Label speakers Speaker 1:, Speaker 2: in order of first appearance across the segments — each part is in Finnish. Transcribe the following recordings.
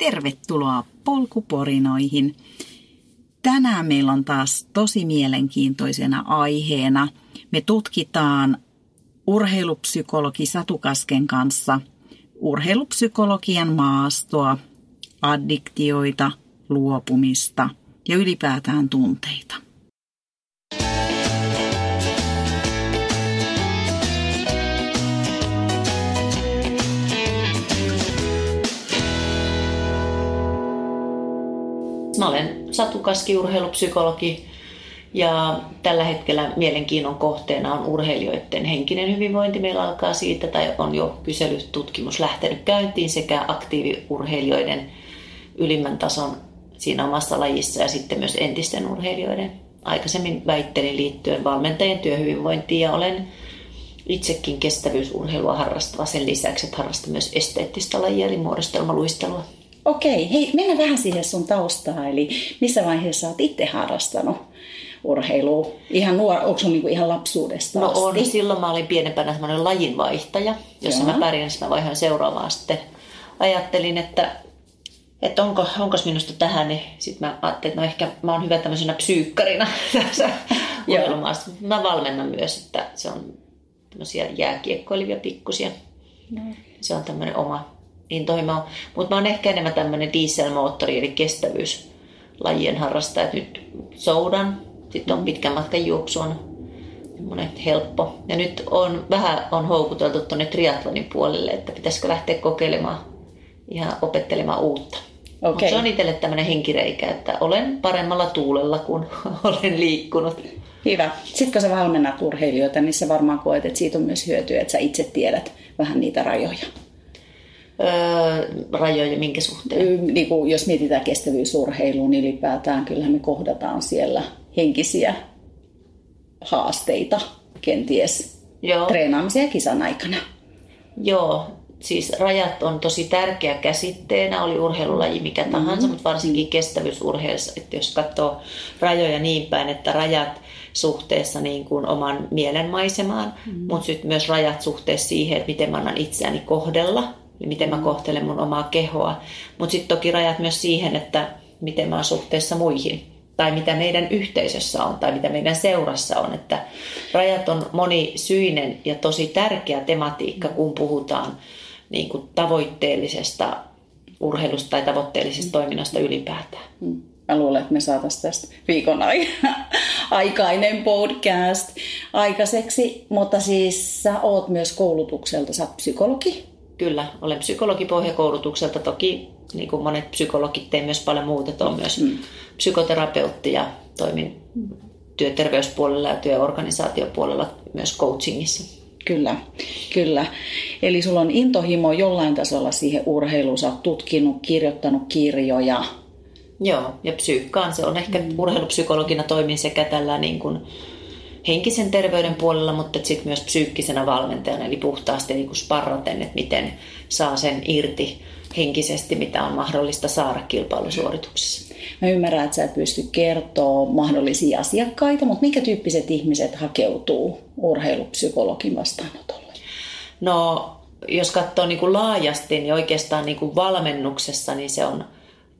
Speaker 1: Tervetuloa polkuporinoihin. Tänään meillä on taas tosi mielenkiintoisena aiheena. Me tutkitaan urheilupsykologi Satukasken kanssa urheilupsykologian maastoa, addiktioita, luopumista ja ylipäätään tunteita.
Speaker 2: Mä olen Satu Kaski, urheilupsykologi ja tällä hetkellä mielenkiinnon kohteena on urheilijoiden henkinen hyvinvointi. Meillä alkaa siitä, tai on jo kyselytutkimus lähtenyt käyntiin sekä aktiiviurheilijoiden ylimmän tason siinä omassa lajissa ja sitten myös entisten urheilijoiden. Aikaisemmin väittelin liittyen valmentajien työhyvinvointiin ja olen itsekin kestävyysurheilua harrastava sen lisäksi, että harrastan myös esteettistä lajia eli muodostelmaluistelua.
Speaker 1: Okei, hei, mennään vähän siihen sun taustaan, eli missä vaiheessa olet itse harrastanut urheilua? Ihan nuor, onko sun niinku ihan lapsuudesta
Speaker 2: No
Speaker 1: asti?
Speaker 2: on, silloin mä olin pienempänä semmoinen lajinvaihtaja, jossa
Speaker 1: Joo.
Speaker 2: mä pärjäsin, mä vaihoin seuraavaan sitten. Ajattelin, että, että onko, onko minusta tähän, niin sitten mä ajattelin, että no ehkä mä oon hyvä tämmöisenä psyykkarina tässä urheilumaassa. Mä valmennan myös, että se on tämmöisiä jääkiekkoilivia pikkusia.
Speaker 1: No.
Speaker 2: Se on tämmöinen oma intohimo. Mutta mä oon ehkä enemmän tämmöinen dieselmoottori, eli kestävyyslajien harrastaja. Nyt soudan, sitten on pitkän matkan juoksu on semmoinen helppo. Ja nyt on vähän on houkuteltu tuonne triathlonin puolelle, että pitäisikö lähteä kokeilemaan ja opettelemaan uutta. Mut
Speaker 1: Okei.
Speaker 2: Se on itselle tämmöinen henkireikä, että olen paremmalla tuulella, kun olen liikkunut.
Speaker 1: Hyvä. Sitten kun sä valmennat urheilijoita, niin sä varmaan koet, että siitä on myös hyötyä, että sä itse tiedät vähän niitä rajoja.
Speaker 2: Rajoja minkä suhteen?
Speaker 1: Niin kuin jos mietitään kestävyysurheilua, niin ylipäätään kyllähän me kohdataan siellä henkisiä haasteita kenties
Speaker 2: Joo.
Speaker 1: treenaamisen ja kisan aikana.
Speaker 2: Joo, siis rajat on tosi tärkeä käsitteenä, oli urheilulaji mikä tahansa, mm-hmm. mutta varsinkin kestävyysurheilussa, että jos katsoo rajoja niin päin, että rajat suhteessa niin kuin oman mielenmaisemaan, mm-hmm. mutta sitten myös rajat suhteessa siihen, että miten mä annan itseäni kohdella, miten mä kohtelen mun omaa kehoa, mutta sitten toki rajat myös siihen, että miten mä oon suhteessa muihin tai mitä meidän yhteisössä on tai mitä meidän seurassa on. Että rajat on monisyinen ja tosi tärkeä tematiikka, kun puhutaan niin kuin tavoitteellisesta urheilusta tai tavoitteellisesta toiminnasta ylipäätään.
Speaker 1: Mm. Mä luulen, että me saataisiin tästä viikon ai- aikainen podcast aikaiseksi, mutta siis sä oot myös koulutukselta, sä psykologi.
Speaker 2: Kyllä, olen psykologipohjakoulutukselta. Toki niin kuin monet psykologit teen myös paljon muuta. että Olen myös mm. psykoterapeutti ja toimin työterveyspuolella ja työorganisaatiopuolella myös coachingissa.
Speaker 1: Kyllä, kyllä. Eli sulla on intohimo jollain tasolla siihen urheiluun. Sä oot tutkinut, kirjoittanut kirjoja.
Speaker 2: Joo, ja psyykkaan se on ehkä mm. urheilupsykologina toimin sekä tällä niin kuin henkisen terveyden puolella, mutta sitten myös psyykkisenä valmentajana, eli puhtaasti niin kuin sparraten, että miten saa sen irti henkisesti, mitä on mahdollista saada kilpailusuorituksessa.
Speaker 1: Mä ymmärrän, että sä et pysty kertoa mahdollisia asiakkaita, mutta minkä tyyppiset ihmiset hakeutuu urheilupsykologin vastaanotolle?
Speaker 2: No, jos katsoo niin kuin laajasti, niin oikeastaan niin kuin valmennuksessa, niin se on,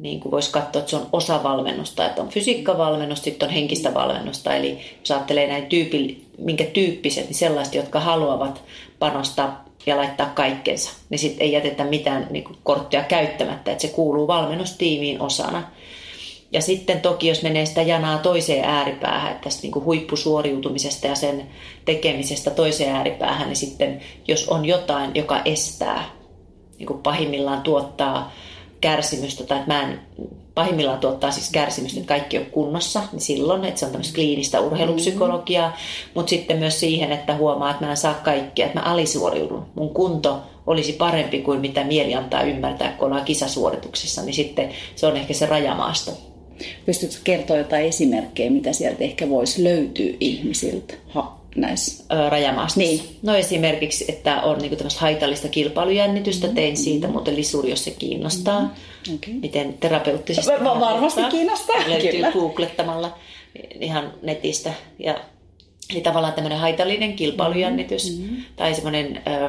Speaker 2: niin kuin voisi katsoa, että se on osa valmennusta, että on fysiikkavalmennusta, sitten on henkistä valmennusta, eli jos ajattelee näin tyypi, minkä tyyppiset, niin sellaiset, jotka haluavat panostaa ja laittaa kaikkensa, niin sitten ei jätetä mitään niin kuin korttia käyttämättä, että se kuuluu valmennustiimiin osana. Ja sitten toki, jos menee sitä janaa toiseen ääripäähän, että tästä niin kuin huippusuoriutumisesta ja sen tekemisestä toiseen ääripäähän, niin sitten jos on jotain, joka estää, niin kuin pahimmillaan tuottaa kärsimystä, tai että mä en, pahimmillaan tuottaa siis kärsimystä, että kaikki on kunnossa, niin silloin, että se on tämmöistä kliinistä urheilupsykologiaa, mm-hmm. mutta sitten myös siihen, että huomaa, että mä en saa kaikkea, että mä alisuoriudun. Mun kunto olisi parempi kuin mitä mieli antaa ymmärtää, kun ollaan kisasuorituksessa, niin sitten se on ehkä se rajamaasto.
Speaker 1: Pystytkö kertoa jotain esimerkkejä, mitä sieltä ehkä voisi löytyä ihmisiltä ha, näissä?
Speaker 2: Öö, rajamaastossa.
Speaker 1: Niin.
Speaker 2: No esimerkiksi, että on niinku tämmöistä haitallista kilpailujännitystä, tein siitä muuten lisuri, jos se kiinnostaa.
Speaker 1: Mm-hmm. Okay.
Speaker 2: Miten terapeuttisesti
Speaker 1: Va- va- varmasti kiinnostaa,
Speaker 2: Löytyy
Speaker 1: kyllä.
Speaker 2: googlettamalla ihan netistä. Ja, eli tavallaan tämmöinen haitallinen kilpailujännitys mm-hmm. tai semmoinen ö,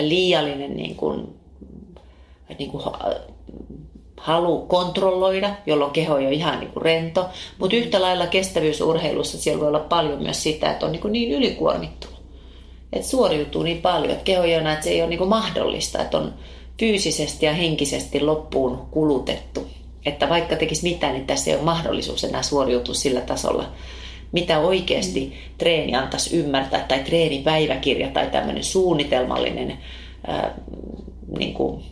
Speaker 2: liiallinen niin kuin, niin kuin, halu kontrolloida, jolloin keho on jo ihan niin kuin rento. Mutta yhtä lailla kestävyysurheilussa siellä voi olla paljon myös sitä, että on niin, kuin niin ylikuormittunut. Että suoriutuu niin paljon, että keho ei ole, että se ei ole niin kuin mahdollista, että on fyysisesti ja henkisesti loppuun kulutettu. Että vaikka tekisi mitään, niin tässä ei ole mahdollisuus enää suoriutua sillä tasolla, mitä oikeasti treeni antaisi ymmärtää, tai treenipäiväkirja tai tämmöinen suunnitelmallinen ää, niin kuin,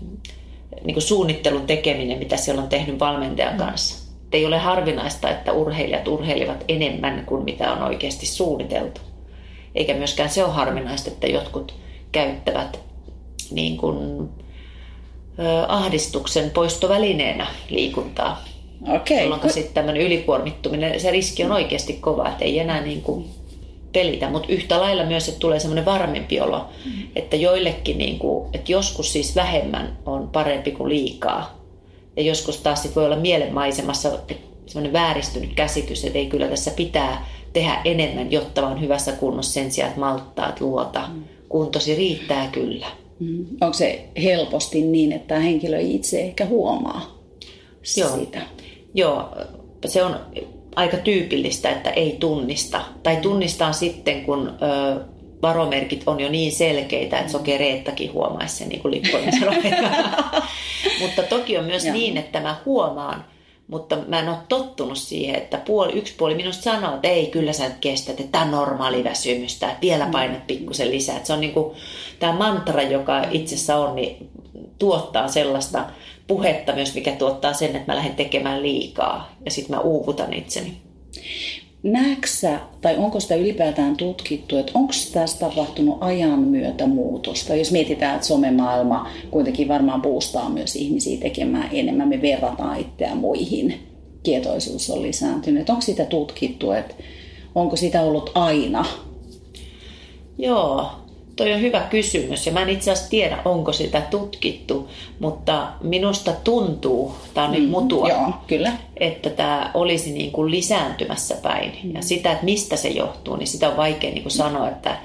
Speaker 2: niin kuin suunnittelun tekeminen, mitä siellä on tehnyt valmentajan mm. kanssa. Et ei ole harvinaista, että urheilijat urheilivat enemmän kuin mitä on oikeasti suunniteltu. Eikä myöskään se ole harvinaista, että jotkut käyttävät niin kuin, ahdistuksen poistovälineenä liikuntaa.
Speaker 1: Okay.
Speaker 2: Jolloin sitten tämmöinen ylikuormittuminen, se riski on oikeasti kova, että ei enää niin kuin pelitä, mutta yhtä lailla myös, että tulee semmoinen varmempi olo, mm. että joillekin, niin kuin, että joskus siis vähemmän on parempi kuin liikaa. Ja joskus taas sit voi olla mielenmaisemassa semmoinen vääristynyt käsitys, että ei kyllä tässä pitää tehdä enemmän, jotta on hyvässä kunnossa sen sijaan, että malttaa, että luota. Mm. Kuntosi riittää kyllä.
Speaker 1: Mm. Onko se helposti niin, että henkilö itse ehkä huomaa
Speaker 2: Joo.
Speaker 1: sitä?
Speaker 2: Joo, se on aika tyypillistä, että ei tunnista. Tai tunnistaa sitten, kun ö, varomerkit on jo niin selkeitä, että sokereettakin huomaisi sen, niin kuin Lipponen Mutta toki on myös Joo. niin, että mä huomaan, mutta mä en ole tottunut siihen, että puoli, yksi puoli minusta sanoo, että ei, kyllä sä kestät, että tämä on normaali väsymystä, että vielä painat pikkusen lisää. Että se on niin kuin, tämä mantra, joka itsessä on, niin tuottaa sellaista puhetta myös, mikä tuottaa sen, että mä lähden tekemään liikaa ja sitten mä uuvutan itseni.
Speaker 1: Näetkö tai onko sitä ylipäätään tutkittu, että onko tässä tapahtunut ajan myötä muutosta? Jos mietitään, että somemaailma kuitenkin varmaan boostaa myös ihmisiä tekemään enemmän, me verrataan itseään muihin, tietoisuus on lisääntynyt. Onko sitä tutkittu, että onko sitä ollut aina?
Speaker 2: Joo, Toi on hyvä kysymys ja mä en itse asiassa tiedä, onko sitä tutkittu, mutta minusta tuntuu, tämä on mm, nyt mutua,
Speaker 1: joo, kyllä.
Speaker 2: että tämä olisi niin kuin lisääntymässä päin. Mm. Ja sitä, että mistä se johtuu, niin sitä on vaikea niin kuin sanoa, että,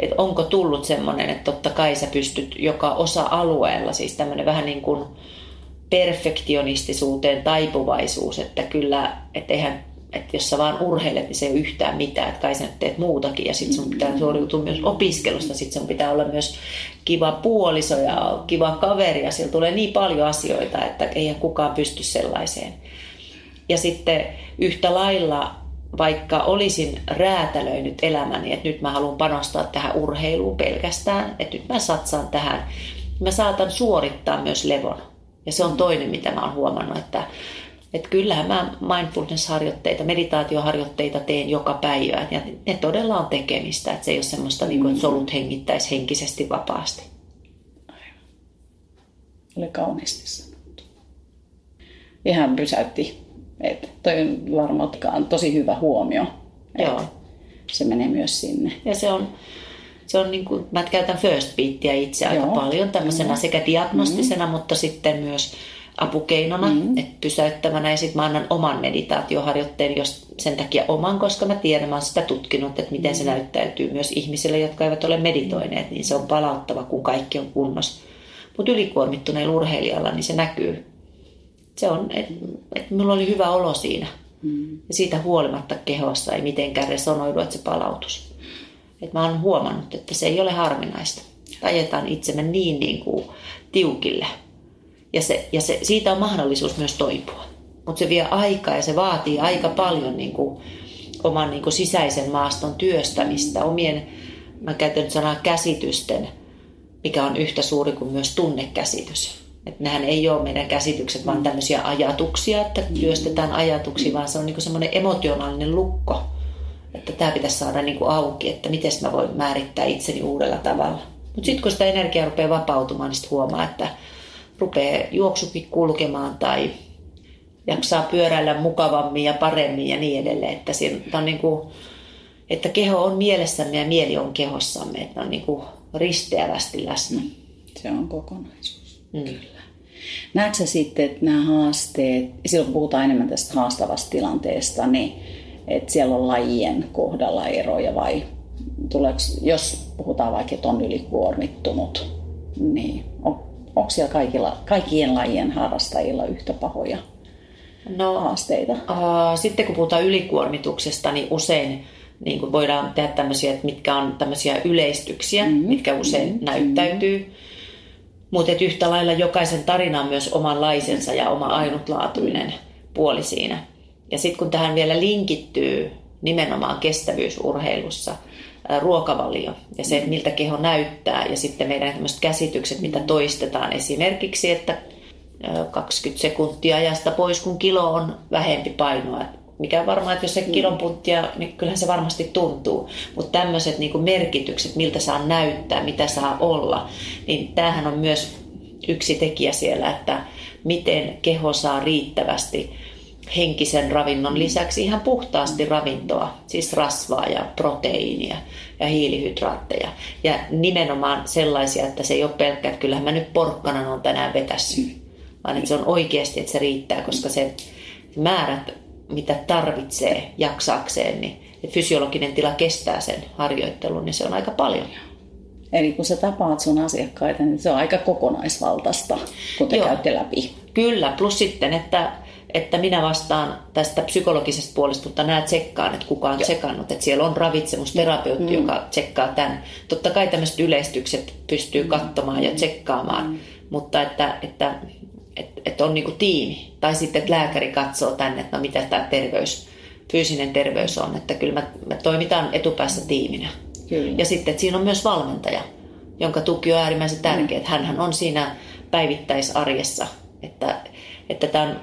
Speaker 2: että onko tullut semmoinen, että totta kai sä pystyt joka osa-alueella, siis tämmöinen vähän niin kuin perfektionistisuuteen taipuvaisuus, että kyllä, että eihän että jos sä vaan urheilet, niin se ei ole yhtään mitään, että kai sä nyt teet muutakin. Ja sitten sun pitää suoriutua myös opiskelusta, sitten sun pitää olla myös kiva puoliso ja kiva kaveri. Ja siellä tulee niin paljon asioita, että eihän kukaan pysty sellaiseen. Ja sitten yhtä lailla, vaikka olisin räätälöinyt elämäni, että nyt mä haluan panostaa tähän urheiluun pelkästään, että nyt mä satsaan tähän, mä saatan suorittaa myös levon. Ja se on toinen, mitä mä oon huomannut, että että kyllähän mä mindfulness-harjoitteita, meditaatioharjoitteita teen joka päivä. Ja ne todella on tekemistä, että se ei ole semmoista, mm. niin kuin, että solut hengittäisi henkisesti vapaasti.
Speaker 1: Oli kauniisti sanottu. Ihan pysäytti. Että toi on varmaan tosi hyvä huomio. Joo. Se menee myös sinne.
Speaker 2: Ja se on, se on niin kuin, mä käytän first beatia itse aika Joo. paljon tämmöisenä mm. sekä diagnostisena, mm. mutta sitten myös apukeinona, mm. että pysäyttämänä ja sitten mä annan oman meditaatioharjoitteen, jos sen takia oman, koska mä tiedän, mä oon sitä tutkinut, että miten mm. se näyttäytyy myös ihmisille, jotka eivät ole meditoineet, niin se on palauttava, kun kaikki on kunnossa. Mutta ylikuormittuneella urheilijalla, niin se näkyy. Se on, että et minulla oli hyvä olo siinä. Mm. Ja siitä huolimatta kehossa ei mitenkään resonoidu, että se palautus. Et mä oon huomannut, että se ei ole harvinaista. Ajetaan itsemme niin, niin kuin tiukille – ja, se, ja se, siitä on mahdollisuus myös toipua. Mutta se vie aikaa ja se vaatii aika paljon niin kuin, oman niin kuin sisäisen maaston työstämistä, omien, mä käytän nyt sanaa käsitysten, mikä on yhtä suuri kuin myös tunnekäsitys. Että nehän ei ole meidän käsitykset, vaan tämmöisiä ajatuksia, että työstetään ajatuksia, vaan se on niin semmoinen emotionaalinen lukko. Että tämä pitäisi saada niin kuin auki, että miten mä voin määrittää itseni uudella tavalla. Mutta sitten kun sitä energiaa rupeaa vapautumaan, niin sitten huomaa, että rupeaa juoksukin kulkemaan tai jaksaa pyöräillä mukavammin ja paremmin ja niin edelleen. Että, siinä on niin kuin, että keho on mielessämme ja mieli on kehossamme, että on niin kuin risteävästi läsnä. Mm.
Speaker 1: Se on kokonaisuus, mm. kyllä. Näetkö sitten, että nämä haasteet, silloin kun puhutaan enemmän tästä haastavasta tilanteesta, niin että siellä on lajien kohdalla eroja vai tuleeko, jos puhutaan vaikka, että on ylikuormittunut, niin on Onko siellä kaikilla, kaikkien lajien harrastajilla yhtä pahoja no, haasteita? Uh,
Speaker 2: sitten kun puhutaan ylikuormituksesta, niin usein niin kuin voidaan tehdä tämmöisiä, että mitkä on tämmöisiä yleistyksiä, mm-hmm. mitkä usein mm-hmm. näyttäytyy. Mutta yhtä lailla jokaisen tarina on myös omanlaisensa ja oma ainutlaatuinen puoli siinä. Ja sitten kun tähän vielä linkittyy nimenomaan kestävyysurheilussa ruokavalio ja se, että miltä keho näyttää ja sitten meidän käsitykset, mitä toistetaan esimerkiksi, että 20 sekuntia ajasta pois, kun kilo on vähempi painoa. Mikä varmaan, että jos se kilon punttia, niin kyllähän se varmasti tuntuu. Mutta tämmöiset niin merkitykset, miltä saa näyttää, mitä saa olla, niin tämähän on myös yksi tekijä siellä, että miten keho saa riittävästi henkisen ravinnon lisäksi ihan puhtaasti ravintoa, siis rasvaa ja proteiinia ja hiilihydraatteja. Ja nimenomaan sellaisia, että se ei ole pelkkä, että kyllähän mä nyt porkkana on tänään vetässyt, vaan että se on oikeasti, että se riittää, koska se määrät, mitä tarvitsee jaksaakseen, niin että fysiologinen tila kestää sen harjoittelun, niin se on aika paljon.
Speaker 1: Eli kun sä tapaat sun asiakkaita, niin se on aika kokonaisvaltaista, kun te Joo. käytte läpi.
Speaker 2: Kyllä, plus sitten, että että minä vastaan tästä psykologisesta puolesta, mutta nämä tsekkaan, että kuka on tsekannut. Että siellä on ravitsemusterapeutti, mm. joka tsekkaa tämän. Totta kai tämmöiset yleistykset pystyy mm. katsomaan ja tsekkaamaan, mm. mutta että, että, että, että on niinku tiimi. Tai sitten, että lääkäri katsoo tänne, että no mitä tämä terveys, fyysinen terveys on. Että kyllä me, me toimitaan etupäässä tiiminä. Kyllä. Ja sitten, että siinä on myös valmentaja, jonka tuki on äärimmäisen tärkeä. Mm. Hänhän on siinä päivittäisarjessa. Että, että tämä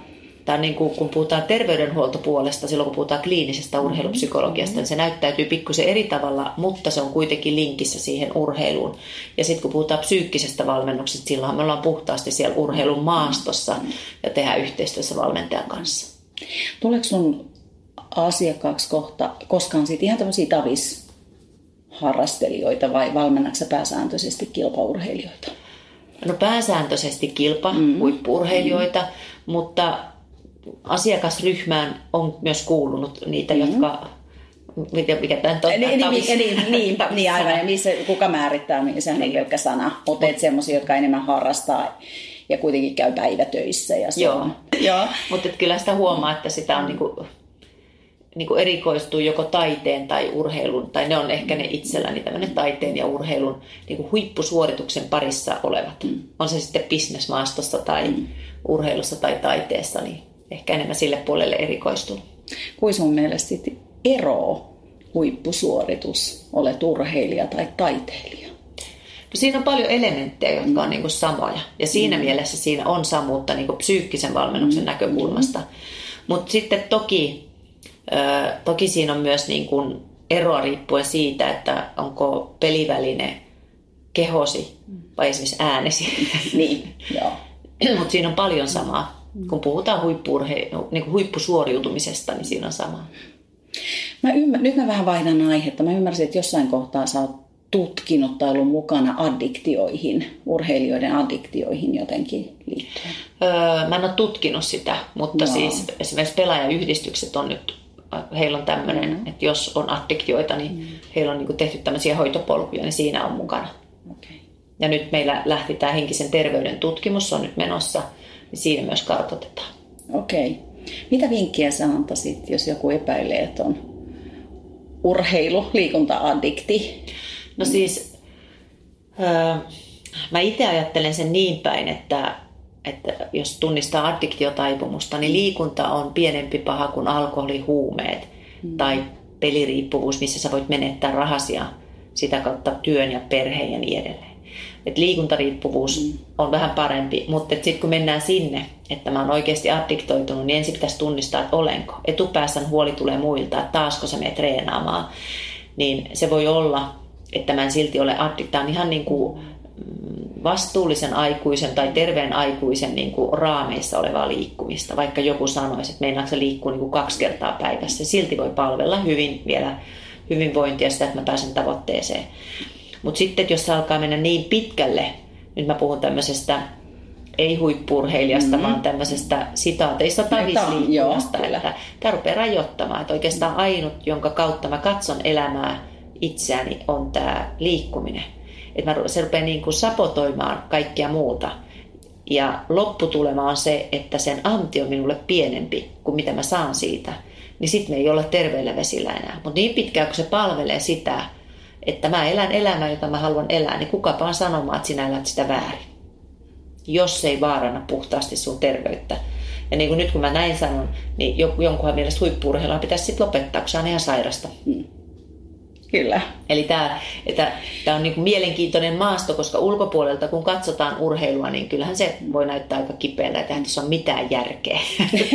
Speaker 2: on niin kuin, kun puhutaan terveydenhuoltopuolesta, silloin kun puhutaan kliinisestä urheilupsykologiasta, niin se näyttäytyy pikkusen eri tavalla, mutta se on kuitenkin linkissä siihen urheiluun. Ja sitten kun puhutaan psyykkisestä valmennuksesta, silloin me ollaan puhtaasti siellä urheilun maastossa ja tehdään yhteistyössä valmentajan kanssa.
Speaker 1: Tuleeko sun asiakkaaksi kohta koskaan siitä ihan tämmöisiä tavis harrastelijoita vai valmennaksa pääsääntöisesti kilpaurheilijoita?
Speaker 2: No pääsääntöisesti kilpa, mm. huippurheilijoita, mm. mutta asiakasryhmään on myös kuulunut niitä, mm-hmm. jotka mikä, mikä tämä on
Speaker 1: niin, niin, niin, niin, niin, niin, aivan, ja missä, kuka määrittää, niin sehän niin. on pelkkä sana. Mutta et semmoisia, jotka enemmän harrastaa ja kuitenkin käy päivätöissä. Ja
Speaker 2: Joo, on. Joo. mutta kyllä sitä huomaa, että sitä on niinku, niinku erikoistuu joko taiteen tai urheilun, tai ne on ehkä ne itselläni tämmöinen taiteen ja urheilun niinku huippusuorituksen parissa olevat. Mm. On se sitten bisnesmaastossa tai mm. urheilussa tai taiteessa, niin ehkä enemmän sille puolelle erikoistunut.
Speaker 1: Kuin sun mielestä ero huippusuoritus, olet urheilija tai taiteilija?
Speaker 2: No siinä on paljon elementtejä, jotka on mm. niin samoja. Ja siinä mm. mielessä siinä on samuutta niin psyykkisen valmennuksen mm. näkökulmasta. Mutta sitten toki, toki siinä on myös niin kuin eroa riippuen siitä, että onko peliväline kehosi vai esimerkiksi äänesi.
Speaker 1: niin, joo.
Speaker 2: Mutta siinä on paljon samaa. Kun puhutaan huippurhe, niin kuin huippusuoriutumisesta, niin siinä on sama.
Speaker 1: Mä ymmär, nyt mä vähän vaihdan aihetta. Mä ymmärsin, että jossain kohtaa sä oot tutkinut tai ollut mukana addiktioihin, urheilijoiden addiktioihin jotenkin liittyen?
Speaker 2: Öö, mä en ole tutkinut sitä, mutta Joo. siis esimerkiksi pelaajayhdistykset on nyt, heillä on tämmöinen, mm. että jos on addiktioita, niin mm. heillä on niin tehty tämmöisiä hoitopolkuja, niin siinä on mukana. Okay. Ja nyt meillä lähti tämä henkisen terveyden tutkimus, on nyt menossa – niin siinä myös kartoitetaan.
Speaker 1: Okei. Okay. Mitä vinkkiä sä antaisit, jos joku epäilee, että on urheilu, liikunta-addikti?
Speaker 2: No siis, äh, mä itse ajattelen sen niin päin, että, että jos tunnistaa addiktiotaipumusta, niin liikunta on pienempi paha kuin alkoholi, huumeet mm. tai peliriippuvuus, missä sä voit menettää rahasia sitä kautta työn ja perheen ja niin edelleen että liikuntariippuvuus mm. on vähän parempi, mutta sitten kun mennään sinne, että mä oon oikeasti addiktoitunut, niin ensin pitäisi tunnistaa, että olenko. Etupäässä huoli tulee muilta, että taasko se menee treenaamaan. Niin se voi olla, että mä en silti ole addiktaan ihan niin kuin mm, vastuullisen aikuisen tai terveen aikuisen niin kuin raameissa olevaa liikkumista. Vaikka joku sanoisi, että meinaako se liikkuu niin kuin kaksi kertaa päivässä. Silti voi palvella hyvin vielä hyvinvointia sitä, että mä pääsen tavoitteeseen. Mutta sitten jos se alkaa mennä niin pitkälle, nyt mä puhun tämmöisestä ei huippurheilijasta, mm-hmm. vaan tämmöisestä sitaateista tai visliikkumasta, että tämä rupeaa rajoittamaan. Että oikeastaan ainut, jonka kautta mä katson elämää itseäni, on tämä liikkuminen. Että se rupeaa niin kuin sapotoimaan kaikkia muuta. ja lopputulema on se, että sen anti on minulle pienempi kuin mitä mä saan siitä, niin sitten me ei olla terveellä vesillä enää. Mutta niin pitkään kun se palvelee sitä, että mä elän elämää, jota mä haluan elää, niin kukapa on sanomaan, että sinä elät sitä väärin. Jos se ei vaarana puhtaasti sun terveyttä. Ja niin kuin nyt kun mä näin sanon, niin jonkunhan mielestä huippuurheilua pitäisi sitten lopettaa, kun se on ihan sairasta. Hmm.
Speaker 1: Kyllä.
Speaker 2: Eli tämä, että, tämä on niin kuin mielenkiintoinen maasto, koska ulkopuolelta kun katsotaan urheilua, niin kyllähän se voi näyttää aika kipeältä, että eihän tässä ole mitään järkeä.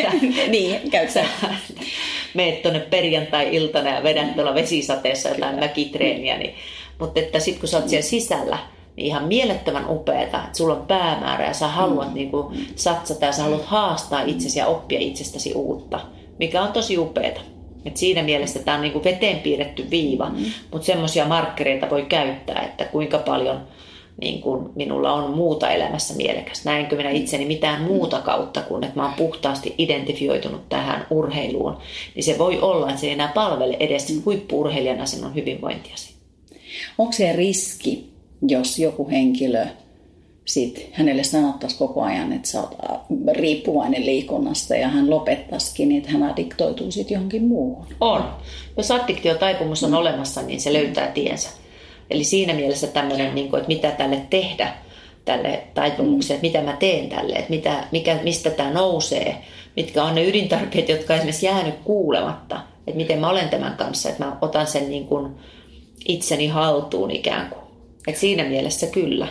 Speaker 1: niin, käy sä.
Speaker 2: Meet tuonne perjantai-iltana ja vedät tuolla vesisateessa jotain Kyllä. mäkitreeniä. Niin, mutta että sitten kun sä oot siellä sisällä, niin ihan mielettömän upeeta, että sulla on päämäärä ja sä haluat mm. niin kuin, satsata ja sä haluat haastaa itsesi ja oppia itsestäsi uutta, mikä on tosi upeeta. Et siinä mielessä tämä on niin kuin veteen piirretty viiva, mm. mutta semmoisia markkereita voi käyttää, että kuinka paljon niin kuin minulla on muuta elämässä mielekäs. Näinkö minä itseni mitään muuta kautta kuin, että mä oon puhtaasti identifioitunut tähän urheiluun. Niin se voi olla, että se ei enää palvele edes huippuurheilijana sinun hyvinvointiasi.
Speaker 1: Onko se riski, jos joku henkilö sit hänelle sanottaisiin koko ajan, että sä oot riippuvainen liikunnasta ja hän lopettaisikin, niin että hän addiktoituu sitten johonkin muuhun.
Speaker 2: On. Jos addiktiotaipumus on mm. olemassa, niin se löytää tiensä. Eli siinä mielessä tämmöinen, niin että mitä tälle tehdä, tälle taipumukselle, että mitä mä teen tälle, että mitä, mikä, mistä tämä nousee, mitkä on ne ydintarpeet, jotka on esimerkiksi jäänyt kuulematta, että miten mä olen tämän kanssa, että mä otan sen niin kuin itseni haltuun ikään kuin. Että siinä mielessä kyllä.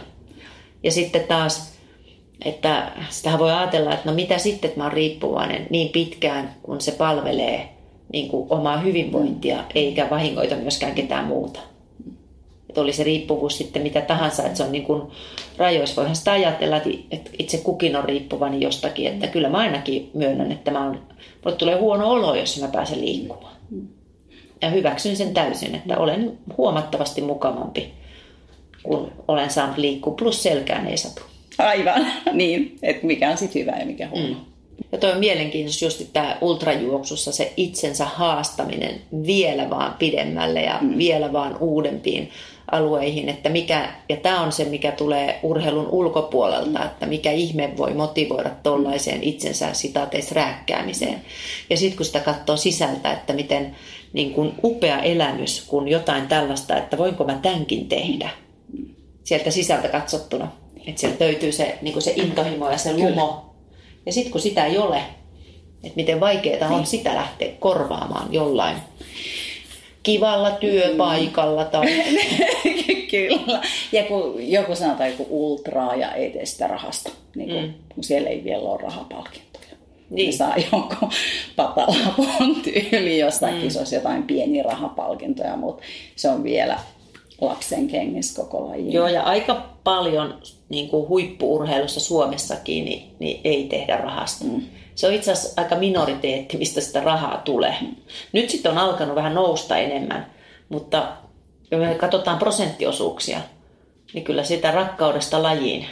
Speaker 2: Ja sitten taas, että sitä voi ajatella, että no mitä sitten, että mä oon riippuvainen niin pitkään, kun se palvelee niin kuin omaa hyvinvointia, eikä vahingoita myöskään ketään muuta. Että oli se riippuvuus sitten mitä tahansa, että se on niin kuin rajoissa. Voihan sitä ajatella, että itse kukin on riippuvainen jostakin, että kyllä mä ainakin myönnän, että mä on, mulle tulee huono olo, jos mä pääsen liikkumaan. Ja hyväksyn sen täysin, että olen huomattavasti mukavampi kun olen saanut liikkua, plus selkään ei satu.
Speaker 1: Aivan, niin, että mikä on sitten hyvä ja mikä huono. Mm.
Speaker 2: Ja toi on mielenkiintoista just tämä ultrajuoksussa se itsensä haastaminen vielä vaan pidemmälle ja mm. vielä vaan uudempiin alueihin, että mikä, ja tämä on se, mikä tulee urheilun ulkopuolelta, että mikä ihme voi motivoida tuollaiseen itsensä sitaateissa rääkkäämiseen. Ja sitten kun sitä katsoo sisältä, että miten niin kun upea elämys, kun jotain tällaista, että voinko mä tämänkin tehdä, sieltä sisältä katsottuna. Että sieltä löytyy se, niin se intohimo ja se lumo. Kyllä. Ja sitten kun sitä ei ole, että miten vaikeaa on niin. sitä lähteä korvaamaan jollain kivalla työpaikalla. Tai...
Speaker 1: Kyllä. Ja kun joku sanotaan joku ultraa ja ei tee sitä rahasta, niin kun, mm. kun siellä ei vielä ole rahapalkintoja. Niin. saa jonkun patalapon tyyli jostain mm. kisoissa jotain pieniä rahapalkintoja, mutta se on vielä lapsen kengissä koko laji.
Speaker 2: Joo, ja aika paljon niin kuin huippuurheilussa Suomessakin niin, niin ei tehdä rahasta. Mm. Se on itse asiassa aika minoriteetti, mistä sitä rahaa tulee. Mm. Nyt sitten on alkanut vähän nousta enemmän, mutta jos me katsotaan prosenttiosuuksia, niin kyllä sitä rakkaudesta lajiin,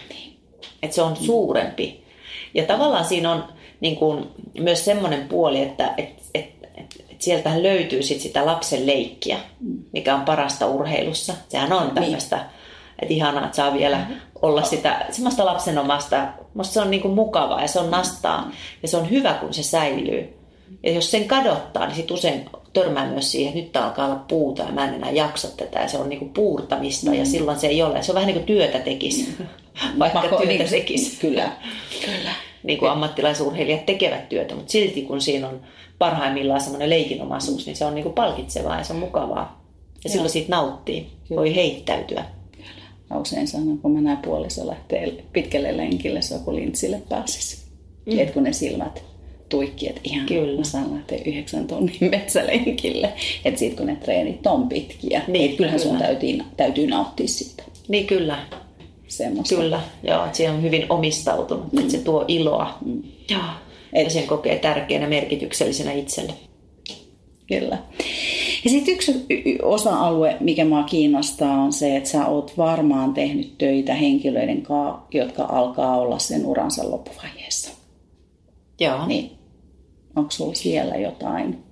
Speaker 2: että se on suurempi. Ja tavallaan siinä on niin kuin, myös semmoinen puoli, että et, et, sieltähän löytyy sit sitä lapsen leikkiä, mikä on parasta urheilussa. Sehän on niin. tämmöistä, että ihanaa, että saa vielä mm-hmm. Olla sitä semmoista lapsenomasta. Musta se on niinku mukavaa ja se on nastaa ja se on hyvä, kun se säilyy. Ja jos sen kadottaa, niin sit usein törmää myös siihen, että nyt alkaa olla puuta ja mä en enää jaksa tätä ja se on niinku puurtamista mm. ja silloin se ei ole. Se on vähän niin kuin työtä tekisi, vaikka Mako, työtä niin, tekisi.
Speaker 1: Kyllä. kyllä.
Speaker 2: Niin kuin ammattilaisurheilijat tekevät työtä, mutta silti kun siinä on parhaimmillaan semmoinen leikinomaisuus, niin se on niin kuin palkitsevaa ja se on mukavaa. Ja silloin siitä nauttii, Kyllä. voi heittäytyä.
Speaker 1: Mä usein sanon, kun mä näen puoliso lähtee pitkälle lenkille, se on kun lintsille pääsisi. Mm. Et kun ne silmät tuikki, että ihan Kyllä. mä saan lähteä yhdeksän tunnin metsälenkille. Että sit kun ne treenit on pitkiä, niin, et kyllähän kyllä. sun täytyy, täytyy nauttia sitä.
Speaker 2: Niin kyllä.
Speaker 1: Semmosta.
Speaker 2: Kyllä, joo, että se on hyvin omistautunut, mm. että se tuo iloa. Mm. Joo että sen kokee tärkeänä merkityksellisenä itselle.
Speaker 1: Kyllä. Ja sitten yksi osa-alue, mikä mua kiinnostaa, on se, että sä oot varmaan tehnyt töitä henkilöiden kanssa, jotka alkaa olla sen uransa loppuvaiheessa.
Speaker 2: Joo.
Speaker 1: Niin, onko sulla siellä jotain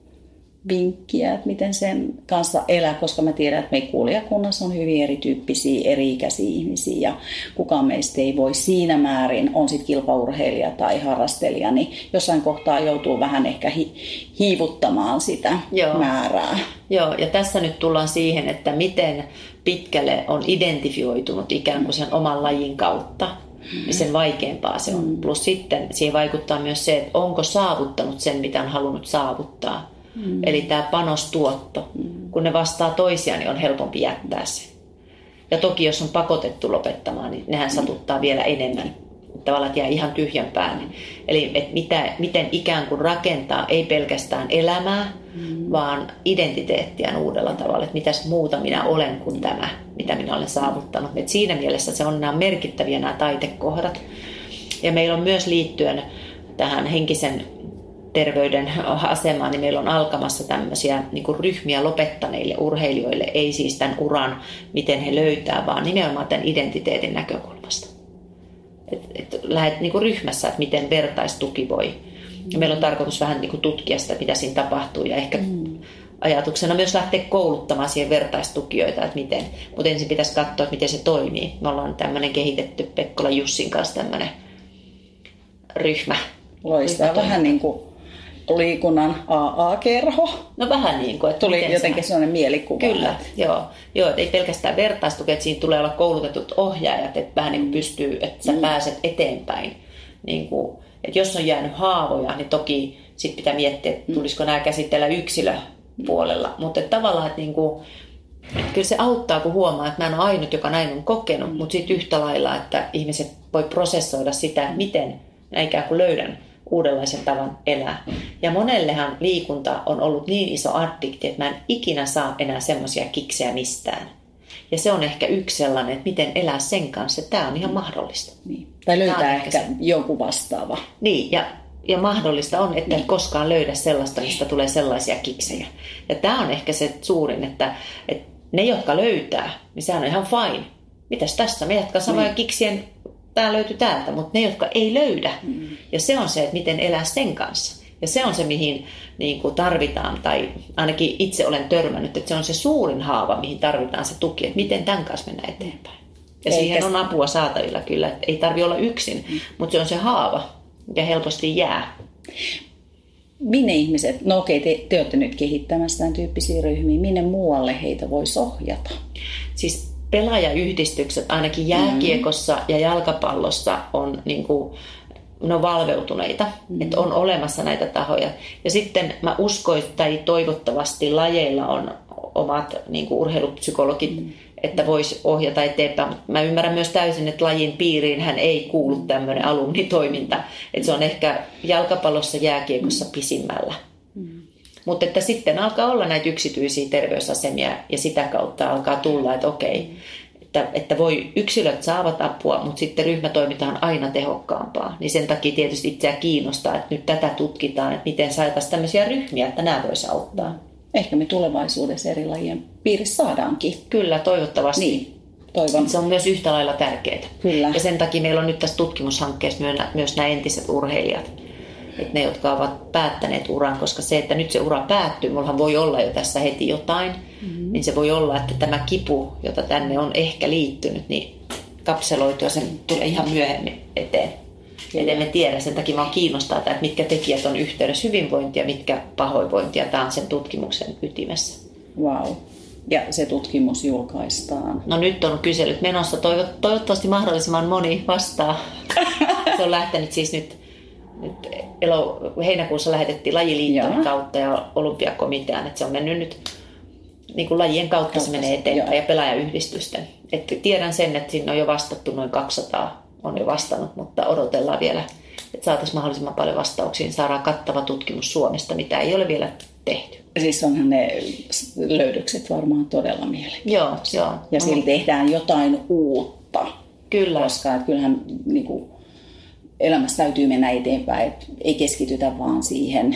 Speaker 1: vinkkiä, että miten sen kanssa elää, koska mä tiedän, että meidän kuulijakunnassa on hyvin erityyppisiä, eri-ikäisiä ihmisiä ja kukaan meistä ei voi siinä määrin, on sitten kilpaurheilija tai harrastelija, niin jossain kohtaa joutuu vähän ehkä hi- hiivuttamaan sitä Joo. määrää.
Speaker 2: Joo, ja tässä nyt tullaan siihen, että miten pitkälle on identifioitunut ikään kuin sen oman lajin kautta niin sen vaikeampaa se on. Mm. Plus sitten siihen vaikuttaa myös se, että onko saavuttanut sen, mitä on halunnut saavuttaa. Mm. Eli tämä panostuotto. Mm. Kun ne vastaa toisiaan, niin on helpompi jättää se. Ja toki jos on pakotettu lopettamaan, niin nehän satuttaa vielä enemmän. Tavallaan että jää ihan tyhjän päälle. Eli että mitä, miten ikään kuin rakentaa ei pelkästään elämää, mm. vaan identiteettiä uudella tavalla. Että mitäs muuta minä olen kuin tämä, mitä minä olen saavuttanut. Et siinä mielessä se on nämä merkittäviä nämä taitekohdat. Ja meillä on myös liittyen tähän henkisen terveyden asemaan, niin meillä on alkamassa tämmöisiä niin kuin ryhmiä lopettaneille urheilijoille, ei siis tämän uran, miten he löytää, vaan nimenomaan tämän identiteetin näkökulmasta. Et, et lähdet niin kuin ryhmässä, että miten vertaistuki voi. Ja meillä on tarkoitus vähän niin kuin tutkia sitä, mitä siinä tapahtuu ja ehkä mm. ajatuksena myös lähteä kouluttamaan siihen vertaistukijoita, että miten. Mutta ensin pitäisi katsoa, että miten se toimii. Me ollaan tämmöinen kehitetty Pekkola Jussin kanssa tämmöinen ryhmä.
Speaker 1: Loistaa vähän niin kuin liikunnan AA-kerho.
Speaker 2: No vähän niin kuin.
Speaker 1: Että Tuli jotenkin sellainen mielikuva.
Speaker 2: Kyllä, joo. joo että ei pelkästään vertaistuki, että siinä tulee olla koulutetut ohjaajat, että vähän niin kuin pystyy, että sä mm. pääset eteenpäin. Niin kuin, että jos on jäänyt haavoja, niin toki sitten pitää miettiä, että mm. tulisiko nämä käsitellä yksilöpuolella. Mutta että tavallaan, että niin kuin, että kyllä se auttaa, kun huomaa, että mä en ole ainut, joka näin on kokenut, mm. mutta sitten yhtä lailla, että ihmiset voi prosessoida sitä, miten mä ikään kuin löydän uudenlaisen tavan elää. Ja monellehan liikunta on ollut niin iso addikti, että mä en ikinä saa enää semmoisia kiksejä mistään. Ja se on ehkä yksi sellainen, että miten elää sen kanssa. Tämä on ihan mahdollista.
Speaker 1: Niin. Tai löytää ehkä, ehkä joku vastaava.
Speaker 2: Niin, ja, ja mahdollista on, että niin. et koskaan löydä sellaista, mistä tulee sellaisia kiksejä. Ja tämä on ehkä se suurin, että, että ne, jotka löytää, niin sehän on ihan fine. Mitäs tässä? Me jatkaa samoja niin. kiksien tämä löytyy täältä, mutta ne, jotka ei löydä. Mm. Ja se on se, että miten elää sen kanssa. Ja se on se, mihin niin kuin tarvitaan, tai ainakin itse olen törmännyt, että se on se suurin haava, mihin tarvitaan se tuki, että miten tämän kanssa mennä eteenpäin. Ja Eikä... siihen on apua saatavilla kyllä, että ei tarvi olla yksin, mm. mutta se on se haava, ja helposti jää.
Speaker 1: Minne ihmiset, no okei, te, te olette nyt kehittämässä tämän tyyppisiä ryhmiä, minne muualle heitä voisi ohjata?
Speaker 2: Siis pelaajayhdistykset ainakin jääkiekossa ja jalkapallossa on niin kuin, ne on valveutuneita, mm. että on olemassa näitä tahoja. Ja sitten mä uskoin, tai toivottavasti lajeilla on omat niin kuin urheilupsykologit, mm. että voisi ohjata eteenpäin. Mutta mä ymmärrän myös täysin, että lajin piiriin hän ei kuulu tämmöinen alumnitoiminta. Että se on ehkä jalkapallossa, jääkiekossa pisimmällä. Mm. Mutta että sitten alkaa olla näitä yksityisiä terveysasemia ja sitä kautta alkaa tulla, että okei, että, että voi, yksilöt saavat apua, mutta sitten ryhmätoiminta on aina tehokkaampaa. Niin sen takia tietysti itseä kiinnostaa, että nyt tätä tutkitaan, että miten saataisiin tämmöisiä ryhmiä, että nämä voisi auttaa.
Speaker 1: Ehkä me tulevaisuudessa eri lajien piirissä saadaankin.
Speaker 2: Kyllä, toivottavasti.
Speaker 1: Niin, toivon.
Speaker 2: Se on myös yhtä lailla tärkeää.
Speaker 1: Kyllä.
Speaker 2: Ja sen takia meillä on nyt tässä tutkimushankkeessa myös nämä entiset urheilijat että ne, jotka ovat päättäneet uran, koska se, että nyt se ura päättyy, mullahan voi olla jo tässä heti jotain, mm-hmm. niin se voi olla, että tämä kipu, jota tänne on ehkä liittynyt, niin kapseloituu ja se tulee ihan myöhemmin eteen. Eli emme tiedä, sen takia mä kiinnostaa, että mitkä tekijät on yhteydessä hyvinvointia, mitkä pahoinvointia. Tämä on sen tutkimuksen ytimessä.
Speaker 1: Wow. Ja se tutkimus julkaistaan?
Speaker 2: No nyt on kyselyt menossa. Toivottavasti mahdollisimman moni vastaa. se on lähtenyt siis nyt nyt elo, heinäkuussa lähetettiin lajiliiton Joo. kautta ja olympiakomitean, että se on mennyt nyt niin kuin lajien kautta se menee eteenpäin Joo. ja pelaajayhdistysten. Et tiedän sen, että sinne on jo vastattu noin 200 on jo vastannut, mutta odotellaan vielä, että saataisiin mahdollisimman paljon vastauksia, niin saadaan kattava tutkimus Suomesta, mitä ei ole vielä tehty.
Speaker 1: Siis onhan ne löydökset varmaan todella mielenkiintoisia.
Speaker 2: Joo, joo.
Speaker 1: Ja sillä tehdään jotain uutta.
Speaker 2: Kyllä.
Speaker 1: Koska että kyllähän niin kuin, elämässä täytyy mennä eteenpäin, että ei keskitytä vaan siihen,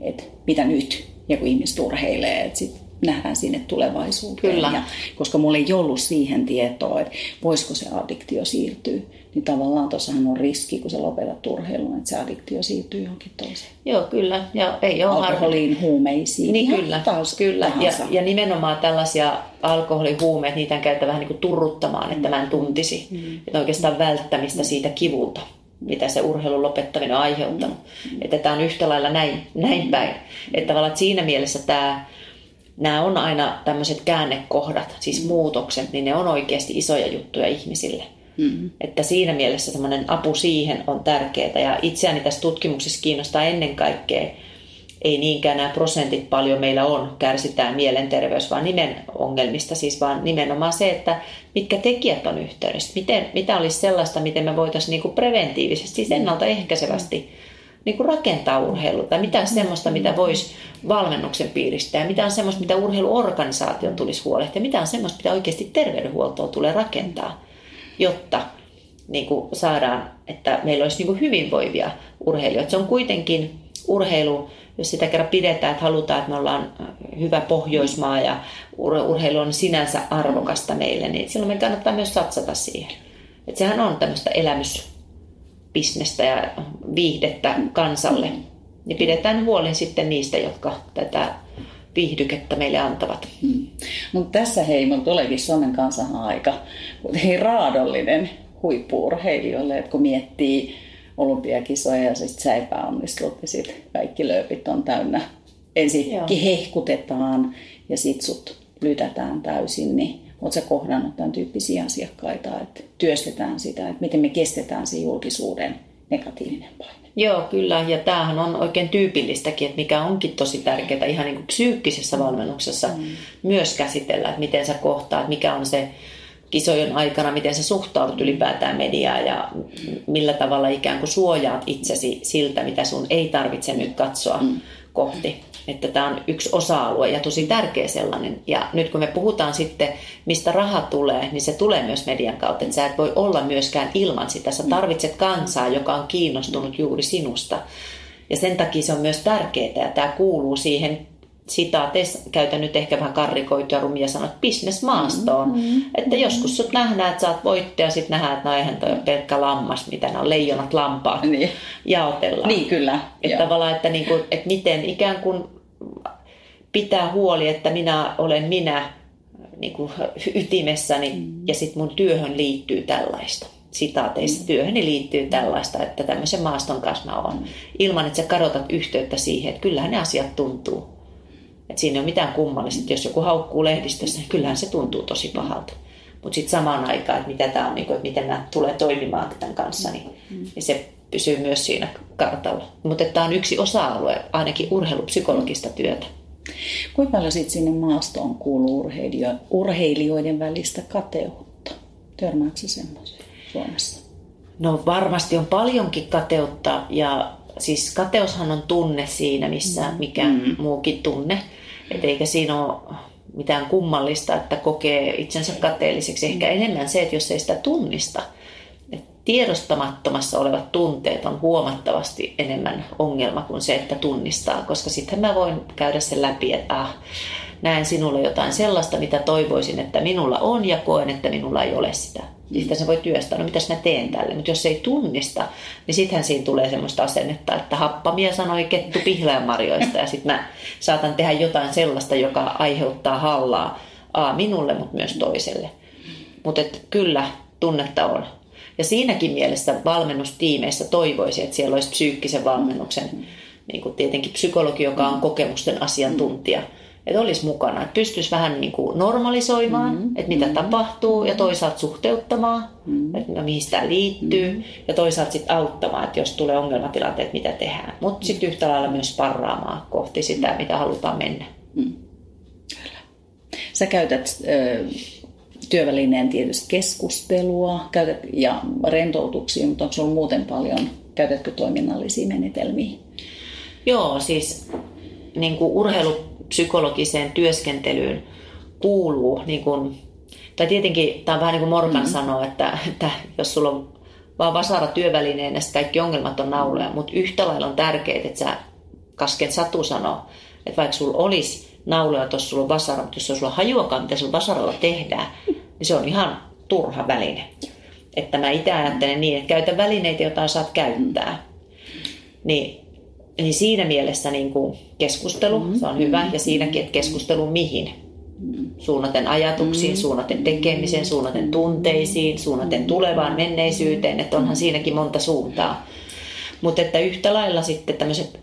Speaker 1: että mitä nyt, ja kun ihmiset urheilee, että sit nähdään sinne tulevaisuuteen.
Speaker 2: Kyllä.
Speaker 1: Ja, koska mulla ei ollut siihen tietoa, että voisiko se addiktio siirtyä, niin tavallaan tuossahan on riski, kun sä lopetat urheilun, että se addiktio siirtyy johonkin toiseen.
Speaker 2: Joo, kyllä. Ja ei ole
Speaker 1: Alkoholiin, huumeisiin.
Speaker 2: Niin kyllä, taas kyllä. Ja, ja, nimenomaan tällaisia alkoholihuumeet, niitä käytetään vähän niin kuin turruttamaan, että mä en tuntisi. Mm. Että oikeastaan välttämistä siitä kivulta mitä se urheilun lopettaminen on aiheuttanut. Mm. Että tämä on yhtä lailla näin, näin päin. Että tavallaan että siinä mielessä tämä, nämä on aina tämmöiset käännekohdat, siis mm. muutokset, niin ne on oikeasti isoja juttuja ihmisille. Mm. Että siinä mielessä semmoinen apu siihen on tärkeää. Ja itseäni tässä tutkimuksessa kiinnostaa ennen kaikkea ei niinkään nämä prosentit paljon meillä on, kärsitään mielenterveys, vaan nimen ongelmista, siis vaan nimenomaan se, että mitkä tekijät on yhteydessä, miten, mitä olisi sellaista, miten me voitaisiin niin kuin preventiivisesti, siis ennaltaehkäisevästi niin kuin rakentaa urheilua, tai mitä on semmoista, mitä voisi valmennuksen piiristä, ja mitä on semmoista, mitä urheiluorganisaation tulisi huolehtia, mitä on semmoista, mitä oikeasti terveydenhuoltoa tulee rakentaa, jotta niin kuin saadaan, että meillä olisi niin kuin hyvinvoivia urheilijoita. Se on kuitenkin urheilu, jos sitä kerran pidetään, että halutaan, että me ollaan hyvä Pohjoismaa ja urheilu on sinänsä arvokasta meille, niin silloin me kannattaa myös satsata siihen. Että sehän on tämmöistä elämysbisnestä ja viihdettä kansalle. Niin pidetään huolen sitten niistä, jotka tätä viihdykettä meille antavat. Hmm.
Speaker 1: Mutta tässä hei, mun tuleekin Suomen kansan aika hei, raadollinen huippuurheilijoille, että kun miettii olympiakisoja ja sitten sä epäonnistut ja sitten kaikki lööpit on täynnä. Ensin Joo. hehkutetaan ja sitten sut lytätään täysin, niin oletko sä kohdannut tämän tyyppisiä asiakkaita, että työstetään sitä, että miten me kestetään se julkisuuden negatiivinen paine?
Speaker 2: Joo, kyllä. Ja tämähän on oikein tyypillistäkin, että mikä onkin tosi tärkeää ihan niin kuin psyykkisessä valmennuksessa mm. myös käsitellä, että miten sä kohtaat, mikä on se kisojen aikana, miten sä suhtaudut ylipäätään mediaan ja millä tavalla ikään kuin suojaat itsesi siltä, mitä sun ei tarvitse nyt katsoa mm. kohti. Että tämä on yksi osa-alue ja tosi tärkeä sellainen. Ja nyt kun me puhutaan sitten, mistä raha tulee, niin se tulee myös median kautta. Että sä et voi olla myöskään ilman sitä. Sä tarvitset kansaa, joka on kiinnostunut juuri sinusta. Ja sen takia se on myös tärkeää ja tämä kuuluu siihen sitaateissa käytän nyt ehkä vähän karrikoituja rumia sanot bisnesmaastoon. Mm-hmm. Että joskus sut nähdään, että sä oot voittaja, sitten nähdään, että no eihän toi ole pelkkä lammas, mitä ne on leijonat lampaat niin. jaotellaan.
Speaker 1: Niin, kyllä.
Speaker 2: Että tavallaan, että, niin kuin, että miten ikään kuin pitää huoli, että minä olen minä niin kuin ytimessäni mm. ja sitten mun työhön liittyy tällaista sitaateissa mm. työhöni liittyy tällaista, että tämmöisen maaston kanssa mä oon. Mm. Ilman, että sä kadotat yhteyttä siihen, että kyllähän ne asiat tuntuu. Et siinä ei ole mitään kummallista. Jos joku haukkuu lehdistössä, niin kyllähän se tuntuu tosi pahalta. Mutta sitten samaan aikaan, että mitä tämä on, niin kuin, että miten nämä tulee toimimaan tämän kanssa, niin, niin se pysyy myös siinä kartalla. Mutta tämä on yksi osa-alue, ainakin urheilupsykologista työtä.
Speaker 1: Kuinka paljon sitten sinne maastoon kuuluu urheilijoiden välistä kateutta? Törmääkö se semmoisen Suomessa?
Speaker 2: No varmasti on paljonkin kateutta ja siis kateushan on tunne siinä, missä mm. mikään mm. muukin tunne. Et eikä siinä ole mitään kummallista, että kokee itsensä kateelliseksi. Ehkä enemmän se, että jos ei sitä tunnista, että tiedostamattomassa olevat tunteet on huomattavasti enemmän ongelma kuin se, että tunnistaa. Koska sitten mä voin käydä sen läpi, että ah, näen sinulle jotain sellaista, mitä toivoisin, että minulla on ja koen, että minulla ei ole sitä. Ja sitten se voi työstää, no mitäs mä teen tälle. Mutta jos ei tunnista, niin sittenhän siinä tulee semmoista asennetta, että happamia sanoi kettu pihlajanmarjoista ja sitten mä saatan tehdä jotain sellaista, joka aiheuttaa hallaa A minulle, mutta myös toiselle. Mutta kyllä, tunnetta on. Ja siinäkin mielessä valmennustiimeissä toivoisin, että siellä olisi psyykkisen valmennuksen, niin kuin tietenkin psykologi, joka on kokemusten asiantuntija – että olisi mukana, että pystyisi vähän niin kuin normalisoimaan, mm-hmm. että mitä mm-hmm. tapahtuu ja toisaalta suhteuttamaan, mm-hmm. että mihin sitä liittyy mm-hmm. ja toisaalta sitten auttamaan, että jos tulee ongelmatilanteet, mitä tehdään. Mutta sitten yhtä lailla myös parraamaan kohti sitä, mitä halutaan mennä. Mm.
Speaker 1: Sä käytät ö, työvälineen tietysti keskustelua käytät, ja rentoutuksia, mutta onko sinulla muuten paljon, käytätkö toiminnallisia menetelmiä?
Speaker 2: Joo, siis niin kuin urheilu psykologiseen työskentelyyn kuuluu, niin kuin, tai tietenkin tämä on vähän niin kuin Morgan mm-hmm. sanoo, että, että jos sulla on vaan vasara työvälineenä, niin kaikki ongelmat on nauloja, mutta yhtä lailla on tärkeää, että sä kasken Satu sanoo, että vaikka sulla olisi nauloja, tuossa sulla on vasara, mutta jos sulla hajuakaan, mitä sulla vasaralla tehdään, niin se on ihan turha väline. Että mä itse ajattelen niin, että käytä välineitä, joita saat käyttää. Niin, niin siinä mielessä niin kuin keskustelu, se on hyvä, ja siinäkin, että keskustelu mihin. Suunnaten ajatuksiin, suunnaten tekemiseen, suunnaten tunteisiin, suunnaten tulevaan menneisyyteen, että onhan siinäkin monta suuntaa. Mutta että yhtä lailla sitten tämmöiset,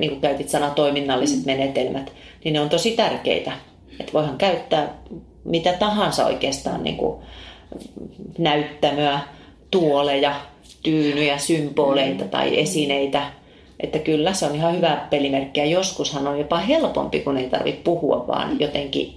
Speaker 2: niin kuin käytit sanaa toiminnalliset menetelmät, niin ne on tosi tärkeitä. Että voihan käyttää mitä tahansa oikeastaan niin kuin näyttämöä, tuoleja, tyynyjä, symboleita tai esineitä. Että kyllä se on ihan hyvä pelimerkki ja joskushan on jopa helpompi, kun ei tarvitse puhua, vaan jotenkin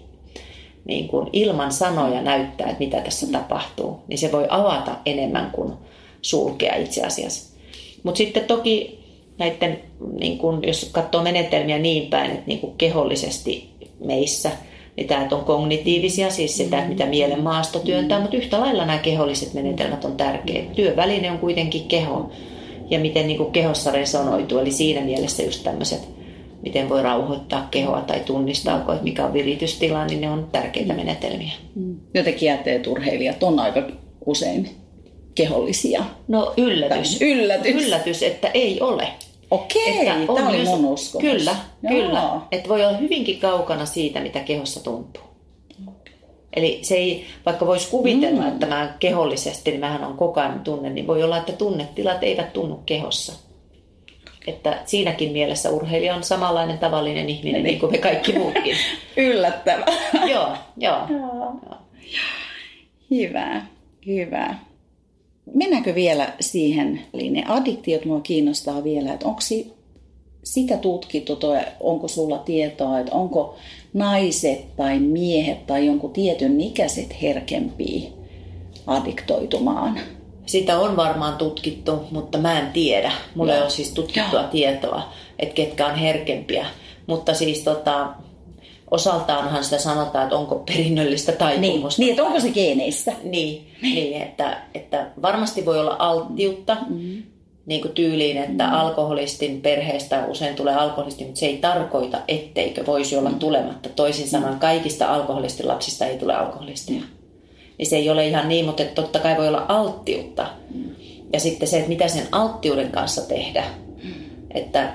Speaker 2: niin kuin ilman sanoja näyttää, että mitä tässä tapahtuu. Niin se voi avata enemmän kuin sulkea itse asiassa. Mutta sitten toki näiden, niin kun, jos katsoo menetelmiä niin päin, että niin kuin kehollisesti meissä – niin tämä on kognitiivisia, siis sitä, mitä mielen maasto työntää, mutta yhtä lailla nämä keholliset menetelmät on tärkeitä. Työväline on kuitenkin keho ja miten niin kuin kehossa resonoituu, eli siinä mielessä just tämmöiset, miten voi rauhoittaa kehoa tai tunnistaa, että mikä on viritystila, niin ne on tärkeitä menetelmiä.
Speaker 1: Mm. Jotenkin jätteet urheilijat on aika usein kehollisia.
Speaker 2: No yllätys.
Speaker 1: Yllätys.
Speaker 2: Yllätys, että ei ole.
Speaker 1: Okei, tämä oli mun uskomus.
Speaker 2: Kyllä, Joo. kyllä. Että voi olla hyvinkin kaukana siitä, mitä kehossa tuntuu. Eli se ei, vaikka voisi kuvitella, mm. että mä kehollisesti, niin mähän on koko ajan tunne, niin voi olla, että tunnetilat eivät tunnu kehossa. Että siinäkin mielessä urheilija on samanlainen tavallinen ihminen, niin kuin me kaikki muutkin.
Speaker 1: Yllättävä.
Speaker 2: joo, joo.
Speaker 1: joo. Hyvä, hyvä. Mennäänkö vielä siihen, eli ne addiktiot mua kiinnostaa vielä, että onko sitä tutkittu tai onko sulla tietoa, että onko naiset tai miehet tai jonkun tietyn ikäiset herkempiä addiktoitumaan?
Speaker 2: Sitä on varmaan tutkittu, mutta mä en tiedä. Mulla ei ole siis tutkittua Joo. tietoa, että ketkä on herkempiä. Mutta siis tota, osaltaanhan sitä sanotaan, että onko perinnöllistä taipumusta.
Speaker 1: Niin, niin että onko se geeneissä.
Speaker 2: Niin, niin että, että varmasti voi olla alttiutta, mm-hmm. Niin kuin tyyliin, että mm-hmm. alkoholistin perheestä usein tulee alkoholisti, mutta se ei tarkoita, etteikö voisi olla mm-hmm. tulematta. Toisin sanoen kaikista alkoholistin lapsista ei tule alkoholistia. Mm-hmm. Niin se ei ole ihan niin, mutta totta kai voi olla alttiutta. Mm-hmm. Ja sitten se, että mitä sen alttiuden kanssa tehdä. Mm-hmm. Että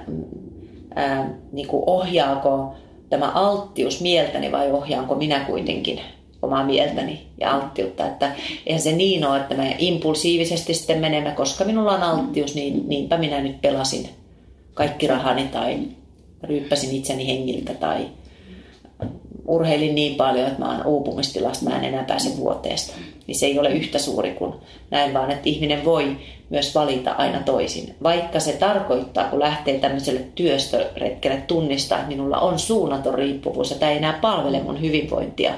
Speaker 2: ää, niin kuin ohjaako tämä alttius mieltäni vai ohjaanko minä kuitenkin omaa mieltäni ja alttiutta. Että eihän se niin ole, että me impulsiivisesti sitten menemme, koska minulla on alttius, niin niinpä minä nyt pelasin kaikki rahani tai ryyppäsin itseni hengiltä tai urheilin niin paljon, että mä oon uupumistilasta, mä en enää pääse vuoteesta. Niin se ei ole yhtä suuri kuin näin, vaan että ihminen voi myös valita aina toisin. Vaikka se tarkoittaa, kun lähtee tämmöiselle työstöretkelle tunnistaa, että minulla on suunnaton riippuvuus ja tämä ei enää palvele mun hyvinvointia,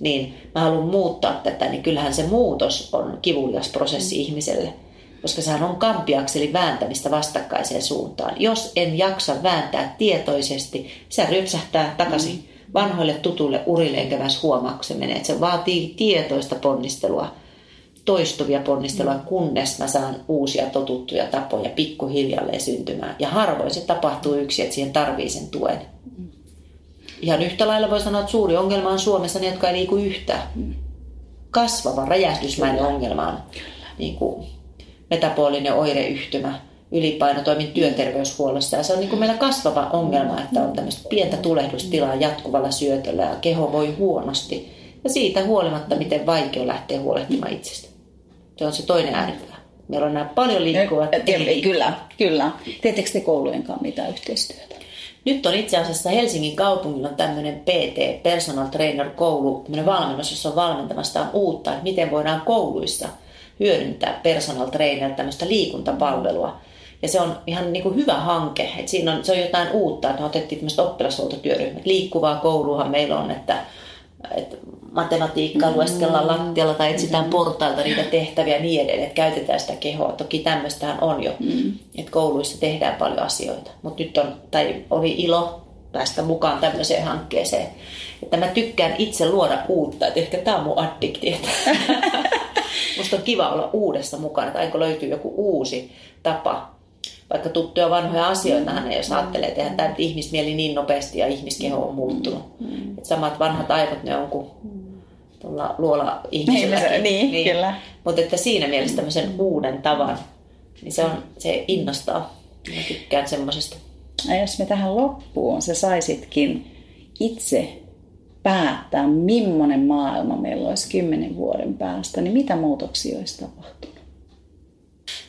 Speaker 2: niin mä haluan muuttaa tätä, niin kyllähän se muutos on kivulias prosessi mm. ihmiselle. Koska sehän on kampiakselin vääntämistä vastakkaiseen suuntaan. Jos en jaksa vääntää tietoisesti, se rypsähtää takaisin mm. vanhoille tutuille urille, enkä myös huomaa, kun se menee. Että se vaatii tietoista ponnistelua toistuvia ponnisteluja, kunnes mä saan uusia totuttuja tapoja pikkuhiljalleen syntymään. Ja harvoin se tapahtuu yksi, että siihen tarvii sen tuen. Ihan yhtä lailla voi sanoa, että suuri ongelma on Suomessa ne, jotka ei liiku yhtään. Kasvava, räjähdysmäinen ongelma on niin kuin metabolinen oireyhtymä, ylipaino, toimin työterveyshuollossa ja se on niin kuin meillä kasvava ongelma, että on tämmöistä pientä tulehdustilaa jatkuvalla syötöllä ja keho voi huonosti. Ja siitä huolimatta, miten vaikea lähteä huolehtimaan itsestä. Se on se toinen ääripää. Meillä on nämä paljon liikkuvat.
Speaker 1: Kyllä, kyllä. Teettekö te koulujen kanssa mitään yhteistyötä?
Speaker 2: Nyt on itse asiassa Helsingin kaupungilla tämmöinen PT, Personal Trainer koulu, tämmöinen valmennus, jossa on valmentamasta uutta, että miten voidaan kouluissa hyödyntää personal trainer tämmöistä liikuntapalvelua. Ja se on ihan niin kuin hyvä hanke, että siinä on, se on jotain uutta, että me otettiin tämmöistä oppilashuoltotyöryhmät. Liikkuvaa kouluahan meillä on, että, että matematiikkaa lueskellaan mm. lattialla tai etsitään mm. portailta niitä tehtäviä ja niin edelleen, että käytetään sitä kehoa. Toki tämmöistähän on jo, mm. että kouluissa tehdään paljon asioita. Mutta nyt on, tai oli ilo päästä mukaan tämmöiseen hankkeeseen. Että mä tykkään itse luoda uutta, että ehkä tämä on mun addikti. Musta on kiva olla uudessa mukana, että aina löytyy joku uusi tapa vaikka tuttuja vanhoja asioita hän jos ajattelee, että eihän tämä ihmismieli niin nopeasti ja ihmiskeho on muuttunut. Mm. Et samat vanhat aivot ne on kuin tuolla luola ihmiselläkin.
Speaker 1: Niin, niin, kyllä.
Speaker 2: Mutta että siinä mielessä tämmöisen uuden tavan, niin se, on, se innostaa. Mä tykkään semmoisesta.
Speaker 1: Ja jos me tähän loppuun sä saisitkin itse päättää, millainen maailma meillä olisi kymmenen vuoden päästä, niin mitä muutoksia olisi tapahtunut?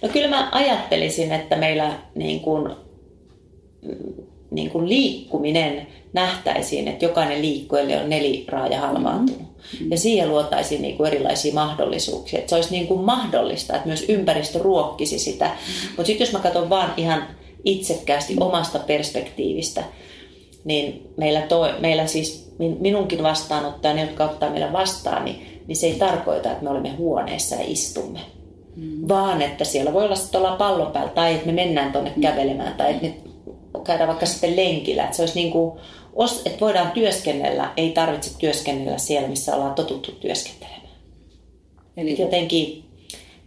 Speaker 2: No kyllä mä ajattelisin, että meillä niin kuin, niin kuin liikkuminen nähtäisiin, että jokainen liikkujalle on neliraaja halvaantunut. Mm-hmm. Ja siihen luotaisiin niin kuin erilaisia mahdollisuuksia. Että se olisi niin kuin mahdollista, että myös ympäristö ruokkisi sitä. Mutta sitten jos mä katson vaan ihan itsekkäästi omasta perspektiivistä, niin meillä, toi, meillä siis minunkin vastaanottajani, jotka ottaa meillä vastaan, niin, niin se ei tarkoita, että me olemme huoneessa ja istumme. Mm. Vaan että siellä voi olla sitten olla pallon päällä tai että me mennään tuonne mm. kävelemään tai että me käydään vaikka sitten lenkillä. Että se olisi niin kuin, että voidaan työskennellä, ei tarvitse työskennellä siellä, missä ollaan totuttu työskentelemään. Eli jotenkin,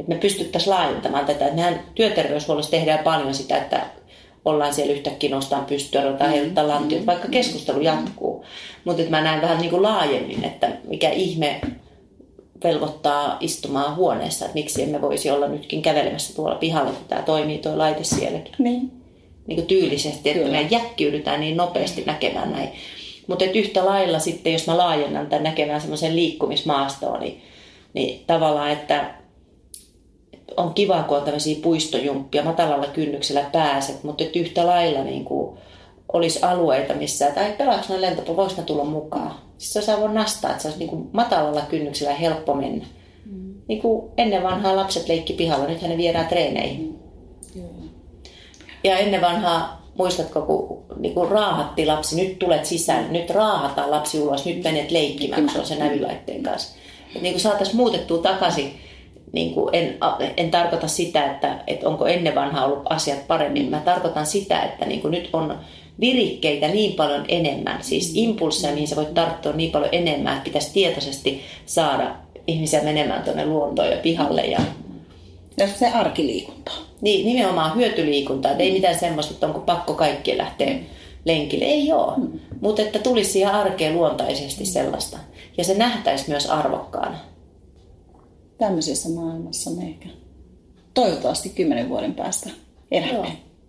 Speaker 2: että me pystyttäisiin laajentamaan tätä. Mehän työterveyshuollossa tehdään paljon sitä, että ollaan siellä yhtäkkiä nostaa pystyä, ruvetaan mm. heiluttaa lantiot, vaikka keskustelu jatkuu. Mutta mä näen vähän niin kuin laajemmin, että mikä ihme velvoittaa istumaan huoneessa, että miksi emme voisi olla nytkin kävelemässä tuolla pihalla, kun tämä toimii tuo laite sielläkin.
Speaker 1: Niin.
Speaker 2: Niin kuin tyylisesti, että Kyllä. me jäkkiydytään niin nopeasti näkemään näin. Mutta yhtä lailla sitten, jos mä laajennan tämän näkemään semmoisen liikkumismaastoon, niin, niin tavallaan, että on kiva, kun on tämmöisiä puistojumppia, matalalla kynnyksellä pääset, mutta että yhtä lailla niin kuin olisi alueita, missä, tai pelaako ne lentopo, voiko ne tulla mukaan? Siis se olisi aivan nastaa, että se olisi niin kuin matalalla kynnyksellä helppo mennä. Mm. Niin kuin ennen vanhaa lapset leikki pihalla, nythän ne viedään treeneihin. Mm. Ja ennen vanhaa, muistatko, kun niin raahatti lapsi, nyt tulet sisään, nyt raahataan lapsi ulos, nyt menet leikkimään, kun se on se nävylaitteen kanssa. Niin saataisiin muutettua takaisin niin kuin en, en tarkoita sitä, että, että onko ennen vanhaa ollut asiat paremmin. Mä tarkoitan sitä, että niin kuin nyt on virikkeitä niin paljon enemmän, siis impulsseja, niin sä voit tarttua niin paljon enemmän, että pitäisi tietoisesti saada ihmisiä menemään tuonne luontoon ja pihalle. Ja,
Speaker 1: ja se arkiliikunta.
Speaker 2: Niin, nimenomaan hyötyliikuntaa. Että ei mitään semmoista, että onko pakko kaikki lähteä lenkille. Ei ole. Mm. Mutta että tulisi siihen arkeen luontaisesti sellaista. Ja se nähtäisi myös arvokkaana
Speaker 1: tämmöisessä maailmassa me ehkä toivottavasti kymmenen vuoden päästä elämme.
Speaker 2: Joo,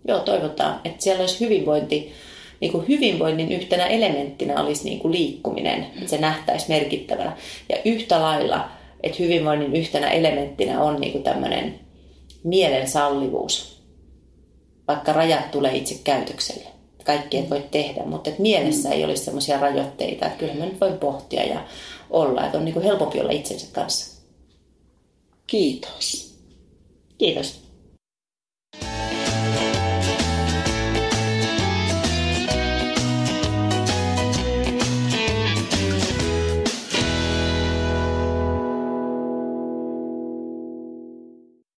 Speaker 2: Joo toivotaan, että siellä olisi hyvinvointi, niin kuin hyvinvoinnin yhtenä elementtinä olisi niin kuin liikkuminen, että se nähtäisi merkittävänä. Ja yhtä lailla, että hyvinvoinnin yhtenä elementtinä on niin tämmöinen mielen sallivuus, vaikka rajat tulee itse käytökselle. Kaikki ei voi tehdä, mutta että mielessä ei olisi sellaisia rajoitteita, että kyllä mä nyt voin pohtia ja olla, että on niin helpompi olla itsensä kanssa.
Speaker 1: Kiitos.
Speaker 2: Kiitos.